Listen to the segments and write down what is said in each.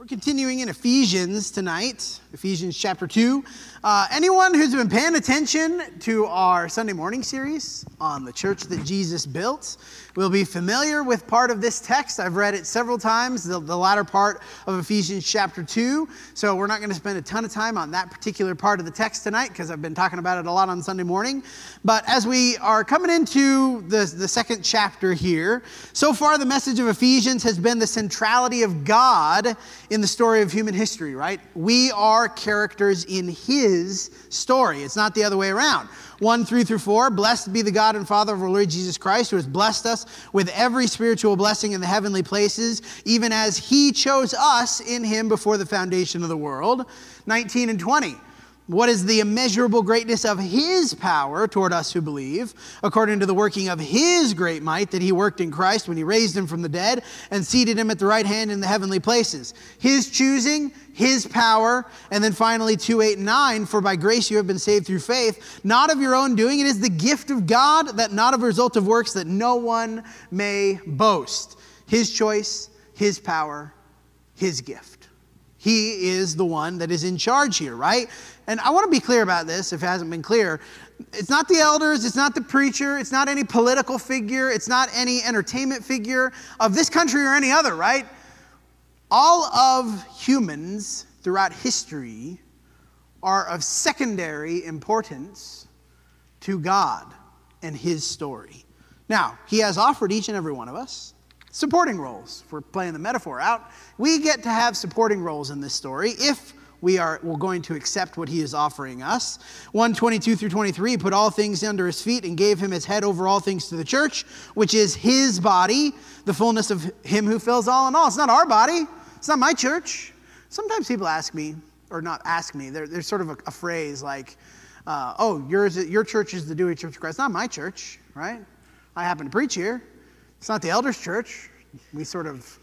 We're continuing in Ephesians tonight, Ephesians chapter 2. Uh, anyone who's been paying attention to our Sunday morning series on the church that Jesus built will be familiar with part of this text. I've read it several times, the, the latter part of Ephesians chapter 2. So we're not going to spend a ton of time on that particular part of the text tonight because I've been talking about it a lot on Sunday morning. But as we are coming into the, the second chapter here, so far the message of Ephesians has been the centrality of God in the story of human history, right? We are characters in His story. It's not the other way around. 1 3 through 4. Blessed be the God and Father of our Lord Jesus Christ, who has blessed us with every spiritual blessing in the heavenly places, even as He chose us in Him before the foundation of the world. 19 and 20. What is the immeasurable greatness of his power toward us who believe, according to the working of his great might that he worked in Christ when he raised him from the dead and seated him at the right hand in the heavenly places? His choosing, his power, and then finally 2 8 and 9, for by grace you have been saved through faith, not of your own doing. It is the gift of God, that not of a result of works, that no one may boast. His choice, his power, his gift. He is the one that is in charge here, right? And I want to be clear about this if it hasn't been clear. It's not the elders, it's not the preacher, it's not any political figure, it's not any entertainment figure of this country or any other, right? All of humans throughout history are of secondary importance to God and His story. Now, He has offered each and every one of us supporting roles. If we're playing the metaphor out, we get to have supporting roles in this story if we are we're going to accept what he is offering us. 122 through 23 put all things under his feet and gave him his head over all things to the church which is his body the fullness of him who fills all in all. It's not our body. It's not my church. Sometimes people ask me or not ask me there's sort of a, a phrase like uh, oh yours, your church is the dewey church of christ. Not my church right? I happen to preach here. It's not the elders church. We sort of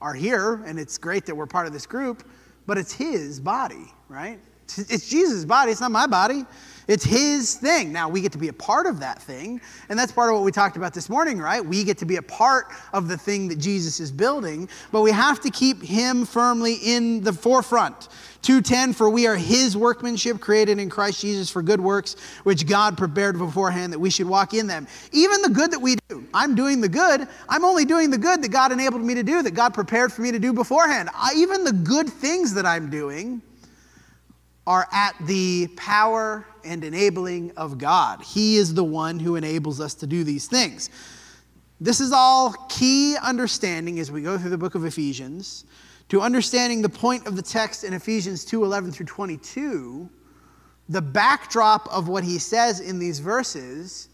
are here and it's great that we're part of this group but it's his body, right? It's Jesus' body, it's not my body. It's his thing. Now, we get to be a part of that thing. And that's part of what we talked about this morning, right? We get to be a part of the thing that Jesus is building, but we have to keep him firmly in the forefront. 2:10 for we are his workmanship created in Christ Jesus for good works which God prepared beforehand that we should walk in them. Even the good that we do. I'm doing the good. I'm only doing the good that God enabled me to do that God prepared for me to do beforehand. I, even the good things that I'm doing are at the power and enabling of God. He is the one who enables us to do these things. This is all key understanding as we go through the book of Ephesians to understanding the point of the text in Ephesians 2 11 through 22, the backdrop of what he says in these verses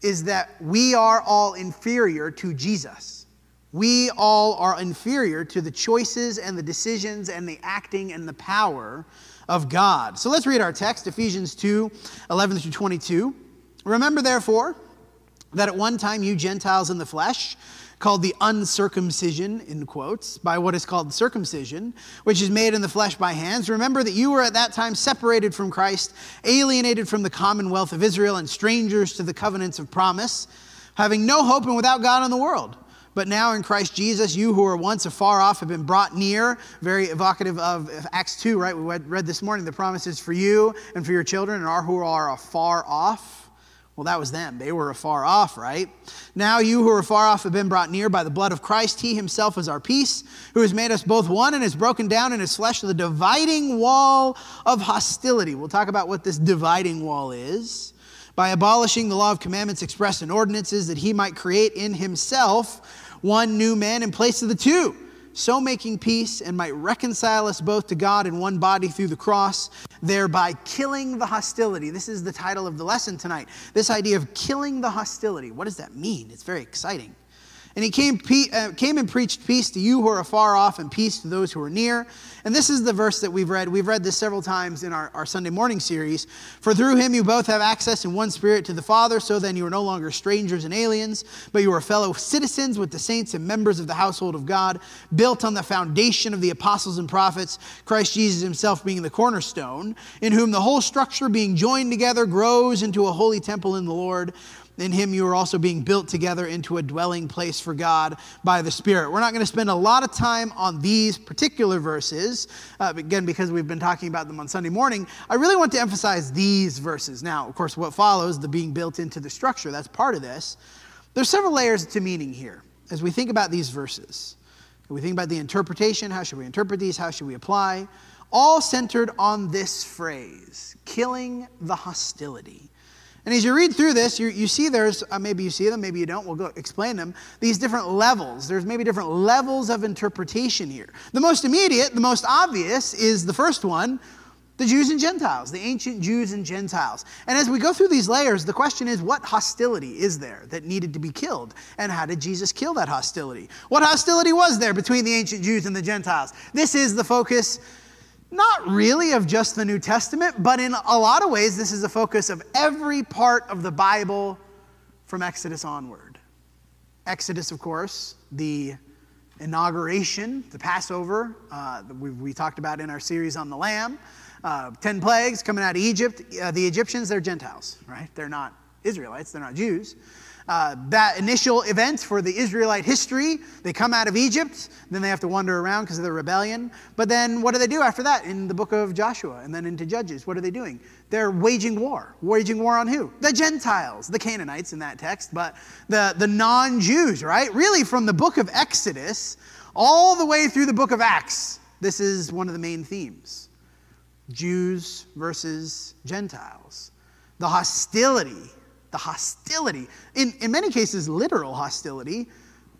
is that we are all inferior to Jesus. We all are inferior to the choices and the decisions and the acting and the power of God. So let's read our text, Ephesians 2 11 through 22. Remember, therefore, that at one time you Gentiles in the flesh, called the uncircumcision, in quotes, by what is called circumcision, which is made in the flesh by hands. Remember that you were at that time separated from Christ, alienated from the commonwealth of Israel, and strangers to the covenants of promise, having no hope and without God in the world. But now in Christ Jesus, you who were once afar off have been brought near. Very evocative of Acts 2, right? We read this morning the promises for you and for your children and our who are afar off. Well, that was them. They were afar off, right? Now you who are far off have been brought near by the blood of Christ. He himself is our peace, who has made us both one and has broken down in his flesh the dividing wall of hostility. We'll talk about what this dividing wall is. By abolishing the law of commandments expressed in ordinances, that he might create in himself one new man in place of the two so making peace and might reconcile us both to God in one body through the cross, thereby killing the hostility. This is the title of the lesson tonight. This idea of killing the hostility. What does that mean? It's very exciting. And he came, uh, came and preached peace to you who are afar off and peace to those who are near. And this is the verse that we've read. We've read this several times in our, our Sunday morning series. For through him you both have access in one spirit to the Father, so then you are no longer strangers and aliens, but you are fellow citizens with the saints and members of the household of God, built on the foundation of the apostles and prophets, Christ Jesus himself being the cornerstone, in whom the whole structure being joined together grows into a holy temple in the Lord in him you are also being built together into a dwelling place for God by the Spirit. We're not going to spend a lot of time on these particular verses, uh, again, because we've been talking about them on Sunday morning. I really want to emphasize these verses. Now, of course, what follows, the being built into the structure, that's part of this. There's several layers to meaning here as we think about these verses. we think about the interpretation, how should we interpret these, how should we apply, all centered on this phrase killing the hostility. And as you read through this, you, you see there's, uh, maybe you see them, maybe you don't, we'll go explain them, these different levels. There's maybe different levels of interpretation here. The most immediate, the most obvious is the first one the Jews and Gentiles, the ancient Jews and Gentiles. And as we go through these layers, the question is what hostility is there that needed to be killed? And how did Jesus kill that hostility? What hostility was there between the ancient Jews and the Gentiles? This is the focus not really of just the New Testament, but in a lot of ways, this is the focus of every part of the Bible from Exodus onward. Exodus, of course, the inauguration, the Passover, uh, we, we, talked about in our series on the Lamb, uh, 10 plagues coming out of Egypt. Uh, the Egyptians, they're Gentiles, right? They're not Israelites, they're not Jews uh, that initial event for the Israelite history. They come out of Egypt, then they have to wander around because of the rebellion. But then what do they do after that in the book of Joshua and then into Judges? What are they doing? They're waging war. Waging war on who? The Gentiles, the Canaanites in that text, but the, the non Jews, right? Really, from the book of Exodus all the way through the book of Acts, this is one of the main themes Jews versus Gentiles. The hostility the hostility, in, in many cases, literal hostility,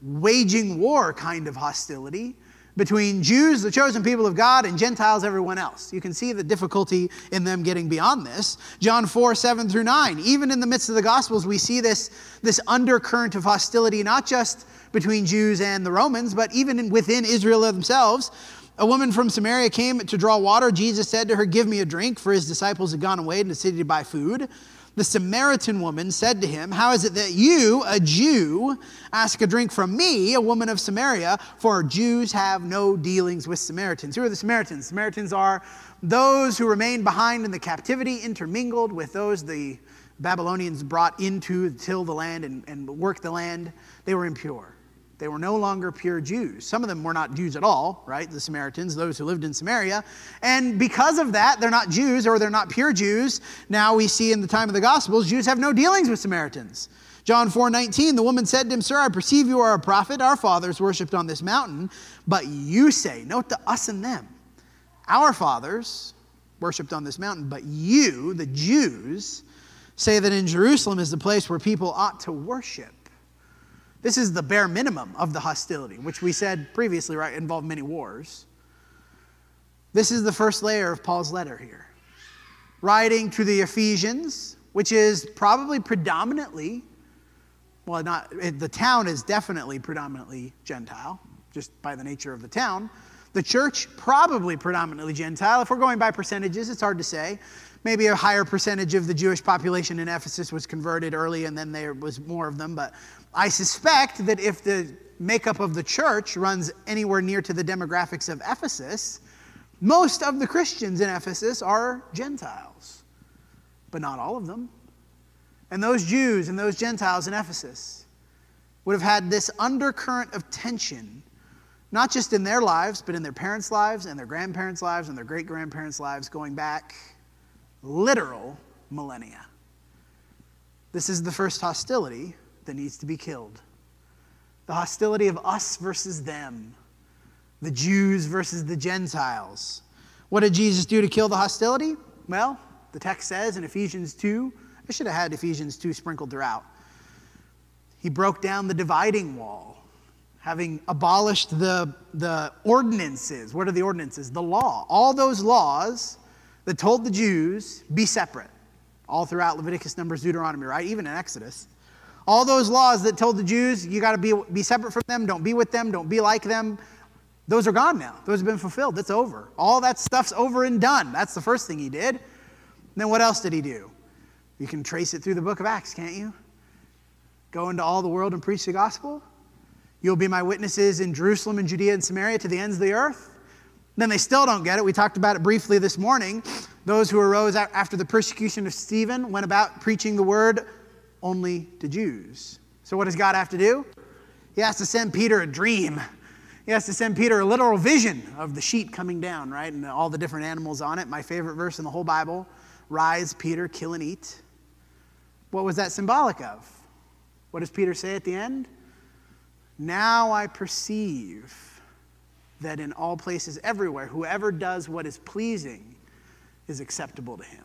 waging war kind of hostility between Jews, the chosen people of God, and Gentiles, everyone else. You can see the difficulty in them getting beyond this. John 4, 7 through 9. Even in the midst of the Gospels, we see this, this undercurrent of hostility, not just between Jews and the Romans, but even in, within Israel themselves. A woman from Samaria came to draw water. Jesus said to her, Give me a drink, for his disciples had gone away to the city to buy food. The Samaritan woman said to him, How is it that you, a Jew, ask a drink from me, a woman of Samaria? For Jews have no dealings with Samaritans. Who are the Samaritans? Samaritans are those who remained behind in the captivity, intermingled with those the Babylonians brought into till the land and, and work the land. They were impure. They were no longer pure Jews. Some of them were not Jews at all, right? The Samaritans, those who lived in Samaria. And because of that, they're not Jews or they're not pure Jews. Now we see in the time of the Gospels, Jews have no dealings with Samaritans. John 4 19, the woman said to him, Sir, I perceive you are a prophet. Our fathers worshipped on this mountain, but you say, note the us and them. Our fathers worshipped on this mountain, but you, the Jews, say that in Jerusalem is the place where people ought to worship. This is the bare minimum of the hostility, which we said previously, right, involved many wars. This is the first layer of Paul's letter here. Writing to the Ephesians, which is probably predominantly, well, not, the town is definitely predominantly Gentile, just by the nature of the town. The church, probably predominantly Gentile. If we're going by percentages, it's hard to say. Maybe a higher percentage of the Jewish population in Ephesus was converted early, and then there was more of them, but I suspect that if the makeup of the church runs anywhere near to the demographics of Ephesus, most of the Christians in Ephesus are Gentiles, but not all of them. And those Jews and those Gentiles in Ephesus would have had this undercurrent of tension, not just in their lives, but in their parents' lives and their grandparents' lives and their great grandparents' lives going back literal millennia. This is the first hostility that needs to be killed. The hostility of us versus them, the Jews versus the Gentiles. What did Jesus do to kill the hostility? Well, the text says in Ephesians 2, I should have had Ephesians 2 sprinkled throughout. He broke down the dividing wall, having abolished the, the ordinances. What are the ordinances? The law. All those laws that told the Jews, be separate. All throughout Leviticus, Numbers, Deuteronomy, right? Even in Exodus. All those laws that told the Jews, you got to be, be separate from them, don't be with them, don't be like them, those are gone now. Those have been fulfilled. That's over. All that stuff's over and done. That's the first thing he did. And then what else did he do? You can trace it through the book of Acts, can't you? Go into all the world and preach the gospel. You'll be my witnesses in Jerusalem and Judea and Samaria to the ends of the earth. Then they still don't get it. We talked about it briefly this morning. Those who arose after the persecution of Stephen went about preaching the word only to Jews. So, what does God have to do? He has to send Peter a dream. He has to send Peter a literal vision of the sheet coming down, right? And all the different animals on it. My favorite verse in the whole Bible Rise, Peter, kill and eat. What was that symbolic of? What does Peter say at the end? Now I perceive that in all places, everywhere, whoever does what is pleasing is acceptable to him.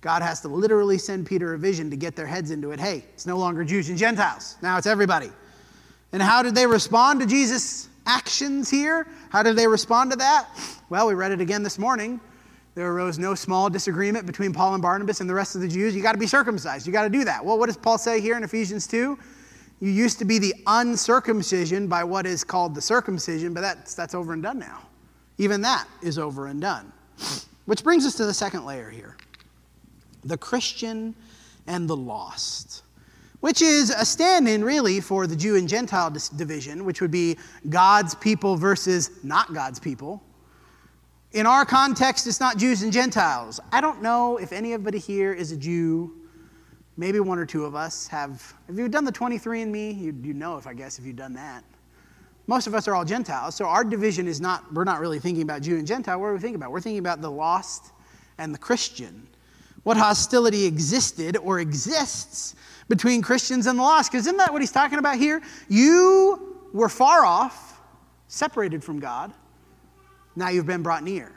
God has to literally send Peter a vision to get their heads into it. Hey, it's no longer Jews and Gentiles. Now it's everybody. And how did they respond to Jesus' actions here? How did they respond to that? Well, we read it again this morning. There arose no small disagreement between Paul and Barnabas and the rest of the Jews. You got to be circumcised. You got to do that. Well, what does Paul say here in Ephesians 2? You used to be the uncircumcision by what is called the circumcision, but that's, that's over and done now. Even that is over and done. Which brings us to the second layer here the Christian and the lost, which is a stand in really for the Jew and Gentile division, which would be God's people versus not God's people. In our context, it's not Jews and Gentiles. I don't know if anybody here is a Jew. Maybe one or two of us have. Have you've done the 23andMe? You, you know if I guess if you've done that. Most of us are all Gentiles, so our division is not, we're not really thinking about Jew and Gentile. What are we thinking about? We're thinking about the lost and the Christian. What hostility existed or exists between Christians and the lost. Because isn't that what he's talking about here? You were far off, separated from God now you've been brought near.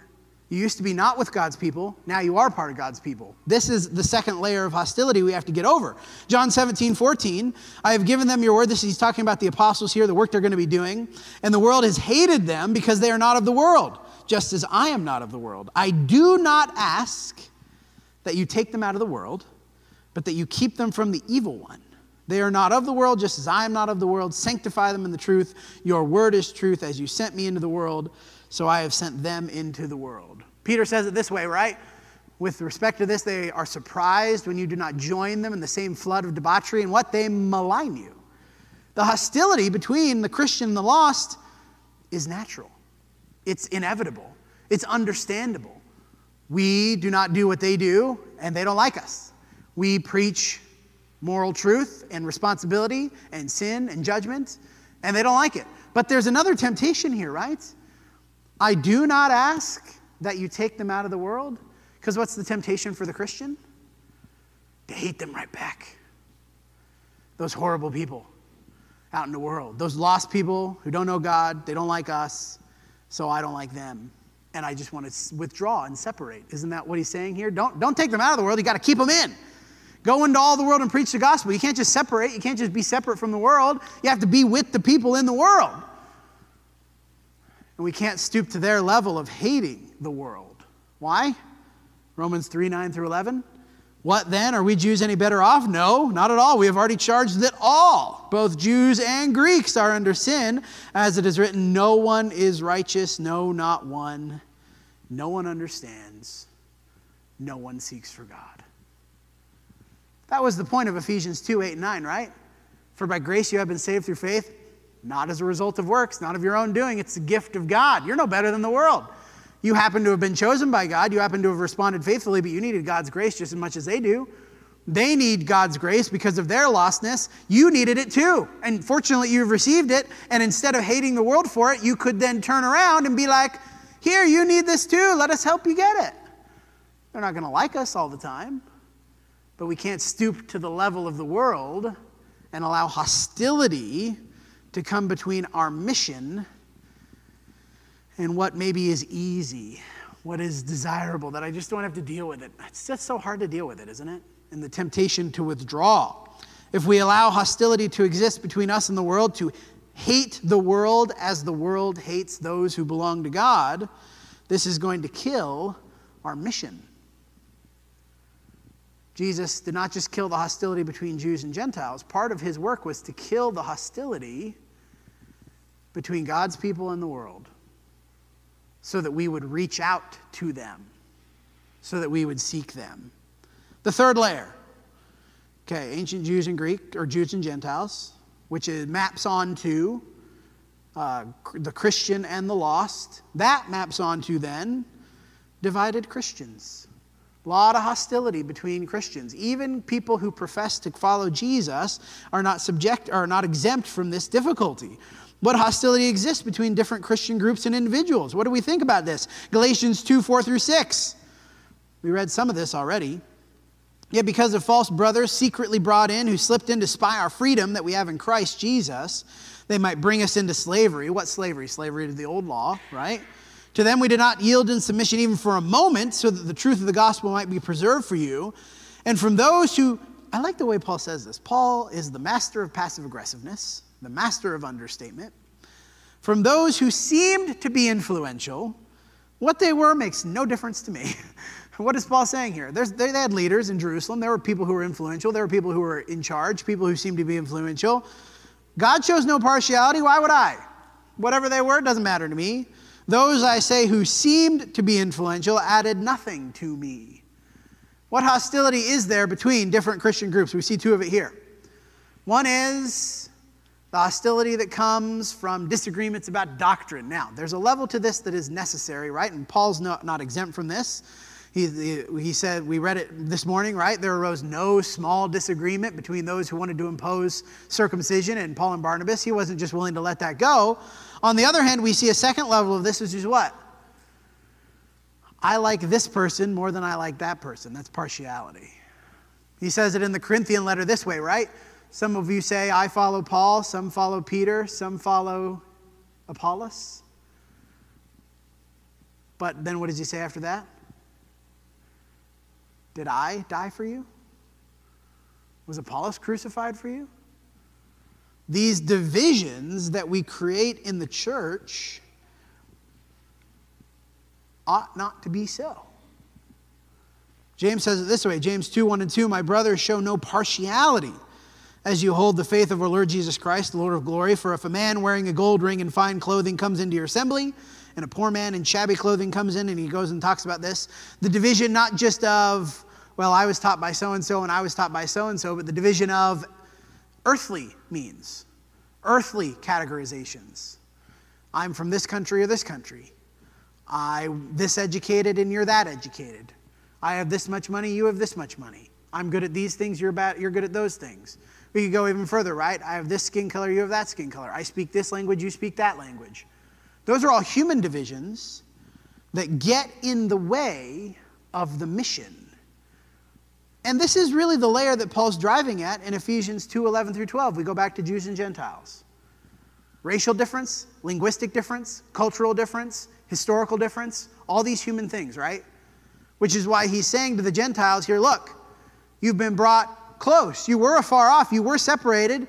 You used to be not with God's people, now you are part of God's people. This is the second layer of hostility we have to get over. John 17, 14, I have given them your word. This is, he's talking about the apostles here, the work they're going to be doing. And the world has hated them because they are not of the world, just as I am not of the world. I do not ask that you take them out of the world, but that you keep them from the evil one. They are not of the world, just as I am not of the world. Sanctify them in the truth. Your word is truth, as you sent me into the world so I have sent them into the world. Peter says it this way, right? With respect to this, they are surprised when you do not join them in the same flood of debauchery and what they malign you. The hostility between the Christian and the lost is natural, it's inevitable, it's understandable. We do not do what they do, and they don't like us. We preach moral truth and responsibility and sin and judgment, and they don't like it. But there's another temptation here, right? I do not ask that you take them out of the world, because what's the temptation for the Christian? To hate them right back. Those horrible people out in the world, those lost people who don't know God, they don't like us, so I don't like them. And I just want to withdraw and separate. Isn't that what he's saying here? Don't, don't take them out of the world, you got to keep them in. Go into all the world and preach the gospel. You can't just separate, you can't just be separate from the world. You have to be with the people in the world. And we can't stoop to their level of hating the world. Why? Romans 3 9 through 11. What then? Are we Jews any better off? No, not at all. We have already charged that all, both Jews and Greeks, are under sin. As it is written, no one is righteous, no, not one. No one understands, no one seeks for God. That was the point of Ephesians 2 8 and 9, right? For by grace you have been saved through faith not as a result of works, not of your own doing. It's the gift of God. You're no better than the world. You happen to have been chosen by God. You happen to have responded faithfully, but you needed God's grace just as much as they do. They need God's grace because of their lostness. You needed it too. And fortunately, you've received it. And instead of hating the world for it, you could then turn around and be like, Here, you need this too. Let us help you get it. They're not going to like us all the time, but we can't stoop to the level of the world and allow hostility to come between our mission and what maybe is easy, what is desirable, that I just don't have to deal with it. It's just so hard to deal with it, isn't it? And the temptation to withdraw. If we allow hostility to exist between us and the world, to hate the world as the world hates those who belong to God, this is going to kill our mission. Jesus did not just kill the hostility between Jews and Gentiles, part of his work was to kill the hostility between God's people and the world so that we would reach out to them, so that we would seek them. The third layer, okay, ancient Jews and Greek, or Jews and Gentiles, which is, maps onto uh, the Christian and the lost. That maps onto then divided Christians. A lot of hostility between Christians. Even people who profess to follow Jesus are not subject are not exempt from this difficulty. What hostility exists between different Christian groups and individuals? What do we think about this? Galatians 2 4 through 6. We read some of this already. Yet, because of false brothers secretly brought in who slipped in to spy our freedom that we have in Christ Jesus, they might bring us into slavery. What slavery? Slavery to the old law, right? To them we did not yield in submission even for a moment, so that the truth of the gospel might be preserved for you. And from those who, I like the way Paul says this. Paul is the master of passive aggressiveness, the master of understatement. From those who seemed to be influential, what they were makes no difference to me. what is Paul saying here? There's, they had leaders in Jerusalem. There were people who were influential. There were people who were in charge, people who seemed to be influential. God shows no partiality. Why would I? Whatever they were, doesn't matter to me. Those, I say, who seemed to be influential added nothing to me. What hostility is there between different Christian groups? We see two of it here. One is the hostility that comes from disagreements about doctrine. Now, there's a level to this that is necessary, right? And Paul's not, not exempt from this. He, he said, we read it this morning, right? There arose no small disagreement between those who wanted to impose circumcision and Paul and Barnabas. He wasn't just willing to let that go. On the other hand, we see a second level of this, which is what? I like this person more than I like that person. That's partiality. He says it in the Corinthian letter this way, right? Some of you say, I follow Paul, some follow Peter, some follow Apollos. But then what does he say after that? Did I die for you? Was Apollos crucified for you? These divisions that we create in the church ought not to be so. James says it this way James 2 1 and 2 My brothers, show no partiality as you hold the faith of our Lord Jesus Christ, the Lord of glory. For if a man wearing a gold ring and fine clothing comes into your assembly, and a poor man in shabby clothing comes in and he goes and talks about this. The division, not just of, well, I was taught by so and so and I was taught by so and so, but the division of earthly means, earthly categorizations. I'm from this country or this country. I this educated and you're that educated. I have this much money, you have this much money. I'm good at these things, you're bad, you're good at those things. We could go even further, right? I have this skin color, you have that skin color. I speak this language, you speak that language. Those are all human divisions that get in the way of the mission. And this is really the layer that Paul's driving at in Ephesians 2 11 through 12. We go back to Jews and Gentiles. Racial difference, linguistic difference, cultural difference, historical difference, all these human things, right? Which is why he's saying to the Gentiles here look, you've been brought close. You were afar off, you were separated.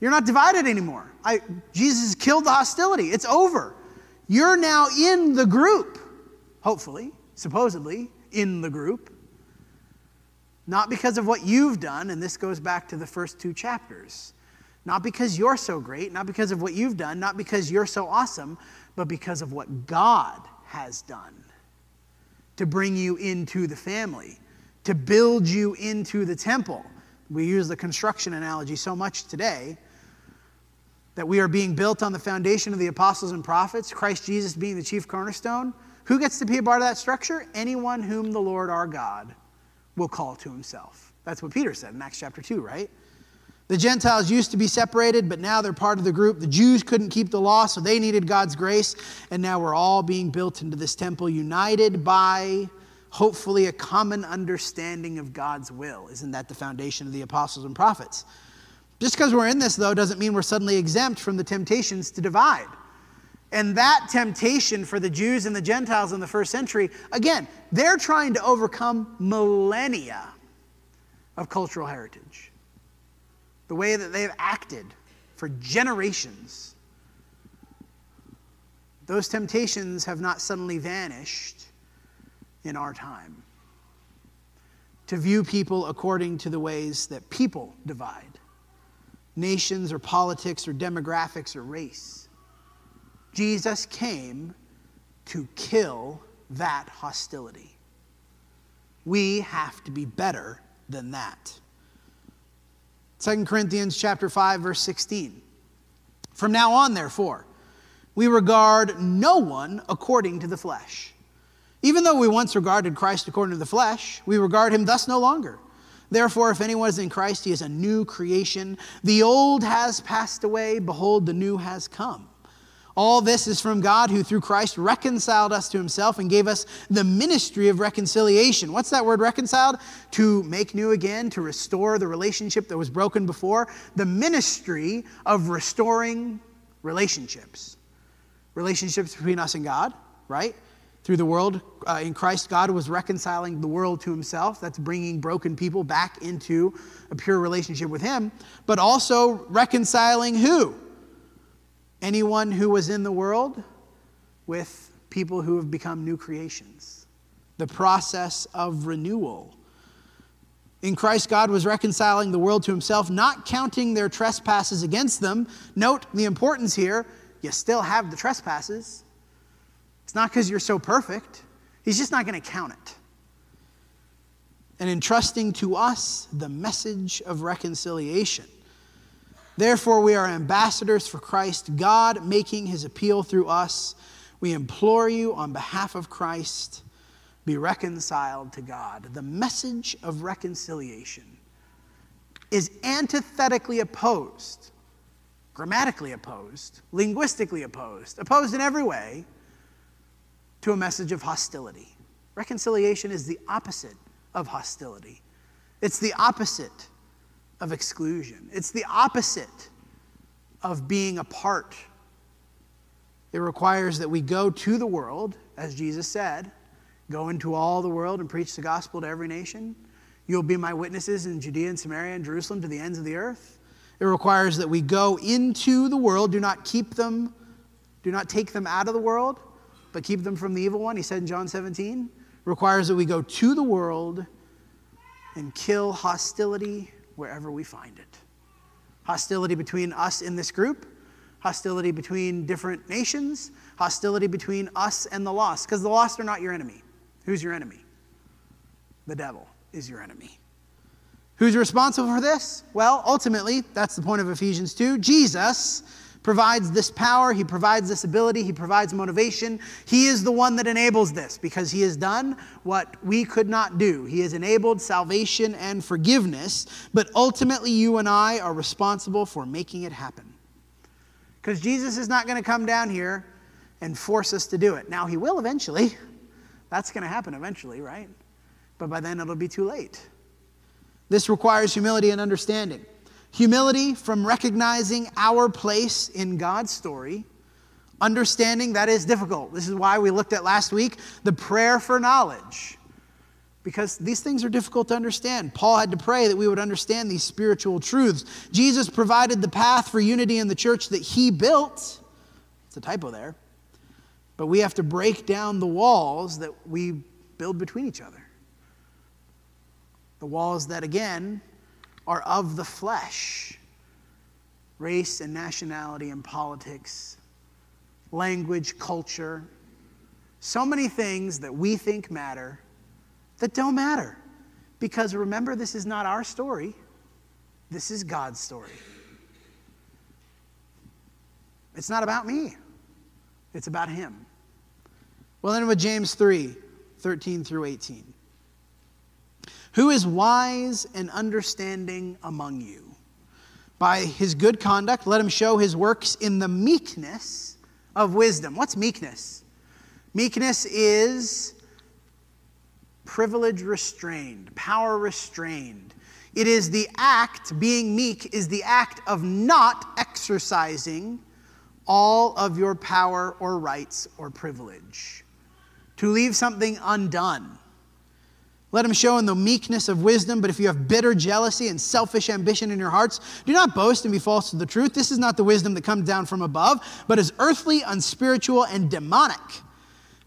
You're not divided anymore. I, Jesus killed the hostility. It's over. You're now in the group, hopefully, supposedly, in the group. Not because of what you've done, and this goes back to the first two chapters. Not because you're so great, not because of what you've done, not because you're so awesome, but because of what God has done to bring you into the family, to build you into the temple. We use the construction analogy so much today that we are being built on the foundation of the apostles and prophets, Christ Jesus being the chief cornerstone. Who gets to be a part of that structure? Anyone whom the Lord our God will call to himself. That's what Peter said in Acts chapter 2, right? The Gentiles used to be separated, but now they're part of the group. The Jews couldn't keep the law, so they needed God's grace. And now we're all being built into this temple, united by hopefully a common understanding of God's will. Isn't that the foundation of the apostles and prophets? Just because we're in this, though, doesn't mean we're suddenly exempt from the temptations to divide. And that temptation for the Jews and the Gentiles in the first century, again, they're trying to overcome millennia of cultural heritage. The way that they've acted for generations. Those temptations have not suddenly vanished in our time. To view people according to the ways that people divide nations or politics or demographics or race. Jesus came to kill that hostility. We have to be better than that. 2 Corinthians chapter 5 verse 16. From now on therefore, we regard no one according to the flesh. Even though we once regarded Christ according to the flesh, we regard him thus no longer. Therefore, if anyone is in Christ, he is a new creation. The old has passed away, behold, the new has come. All this is from God who through Christ reconciled us to himself and gave us the ministry of reconciliation. What's that word reconciled? To make new again, to restore the relationship that was broken before. The ministry of restoring relationships. Relationships between us and God, right? Through the world, uh, in Christ, God was reconciling the world to himself. That's bringing broken people back into a pure relationship with him. But also reconciling who? Anyone who was in the world with people who have become new creations. The process of renewal. In Christ, God was reconciling the world to himself, not counting their trespasses against them. Note the importance here you still have the trespasses. It's not because you're so perfect, He's just not going to count it. And entrusting to us the message of reconciliation. Therefore, we are ambassadors for Christ, God making his appeal through us. We implore you on behalf of Christ, be reconciled to God. The message of reconciliation is antithetically opposed, grammatically opposed, linguistically opposed, opposed in every way to a message of hostility. Reconciliation is the opposite of hostility, it's the opposite of exclusion. It's the opposite of being apart. It requires that we go to the world, as Jesus said, go into all the world and preach the gospel to every nation. You'll be my witnesses in Judea and Samaria and Jerusalem to the ends of the earth. It requires that we go into the world, do not keep them, do not take them out of the world, but keep them from the evil one. He said in John 17. It requires that we go to the world and kill hostility wherever we find it. Hostility between us in this group, hostility between different nations, hostility between us and the lost, because the lost are not your enemy. Who's your enemy? The devil is your enemy. Who's responsible for this? Well, ultimately, that's the point of Ephesians 2 Jesus provides this power, He provides this ability, He provides motivation. He is the one that enables this because He has done what we could not do. He has enabled salvation and forgiveness, but ultimately, you and I are responsible for making it happen. Because Jesus is not going to come down here and force us to do it. Now, He will eventually. That's going to happen eventually, right? But by then, it'll be too late. This requires humility and understanding. Humility from recognizing our place in God's story. Understanding that is difficult. This is why we looked at last week the prayer for knowledge. Because these things are difficult to understand. Paul had to pray that we would understand these spiritual truths. Jesus provided the path for unity in the church that he built. It's a typo there. But we have to break down the walls that we build between each other. The walls that, again, are of the flesh race and nationality and politics, language, culture. So many things that we think matter that don't matter. Because remember, this is not our story, this is God's story. It's not about me, it's about Him. Well, then with James 3 13 through 18. Who is wise and understanding among you? By his good conduct, let him show his works in the meekness of wisdom. What's meekness? Meekness is privilege restrained, power restrained. It is the act, being meek, is the act of not exercising all of your power or rights or privilege. To leave something undone let him show in the meekness of wisdom. But if you have bitter jealousy and selfish ambition in your hearts, do not boast and be false to the truth. This is not the wisdom that comes down from above, but is earthly, unspiritual, and demonic.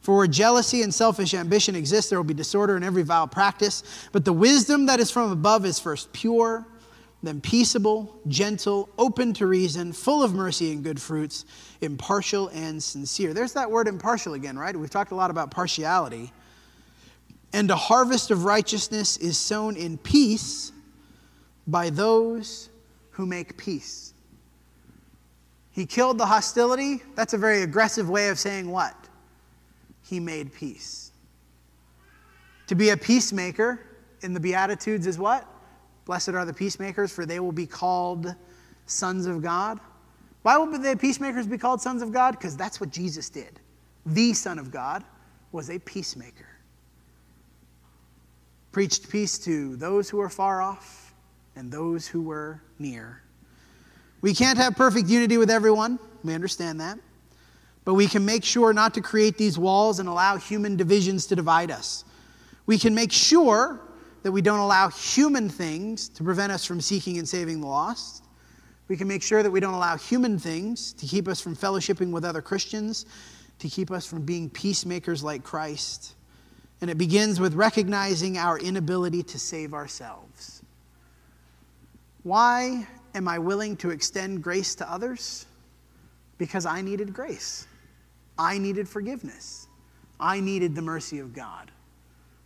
For where jealousy and selfish ambition exist, there will be disorder in every vile practice. But the wisdom that is from above is first pure, then peaceable, gentle, open to reason, full of mercy and good fruits, impartial and sincere. There's that word impartial again, right? We've talked a lot about partiality. And a harvest of righteousness is sown in peace by those who make peace. He killed the hostility. That's a very aggressive way of saying what? He made peace. To be a peacemaker in the Beatitudes is what? Blessed are the peacemakers, for they will be called sons of God. Why will the peacemakers be called sons of God? Because that's what Jesus did. The Son of God was a peacemaker. Preached peace to those who were far off and those who were near. We can't have perfect unity with everyone. We understand that. But we can make sure not to create these walls and allow human divisions to divide us. We can make sure that we don't allow human things to prevent us from seeking and saving the lost. We can make sure that we don't allow human things to keep us from fellowshipping with other Christians, to keep us from being peacemakers like Christ. And it begins with recognizing our inability to save ourselves. Why am I willing to extend grace to others? Because I needed grace. I needed forgiveness. I needed the mercy of God.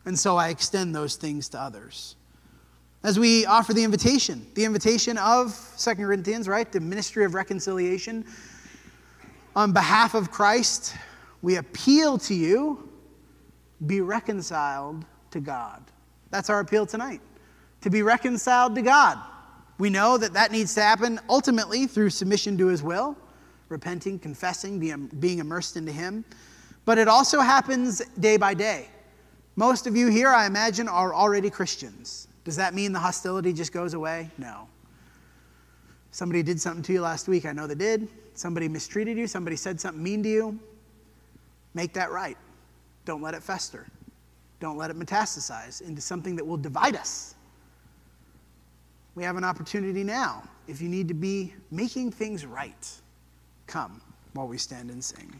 And so I extend those things to others. As we offer the invitation, the invitation of Second Corinthians, right? The ministry of reconciliation. On behalf of Christ, we appeal to you be reconciled to God. That's our appeal tonight. To be reconciled to God. We know that that needs to happen ultimately through submission to his will, repenting, confessing, being immersed into him. But it also happens day by day. Most of you here, I imagine, are already Christians. Does that mean the hostility just goes away? No. Somebody did something to you last week. I know they did. Somebody mistreated you. Somebody said something mean to you. Make that right. Don't let it fester. Don't let it metastasize into something that will divide us. We have an opportunity now. If you need to be making things right, come while we stand and sing.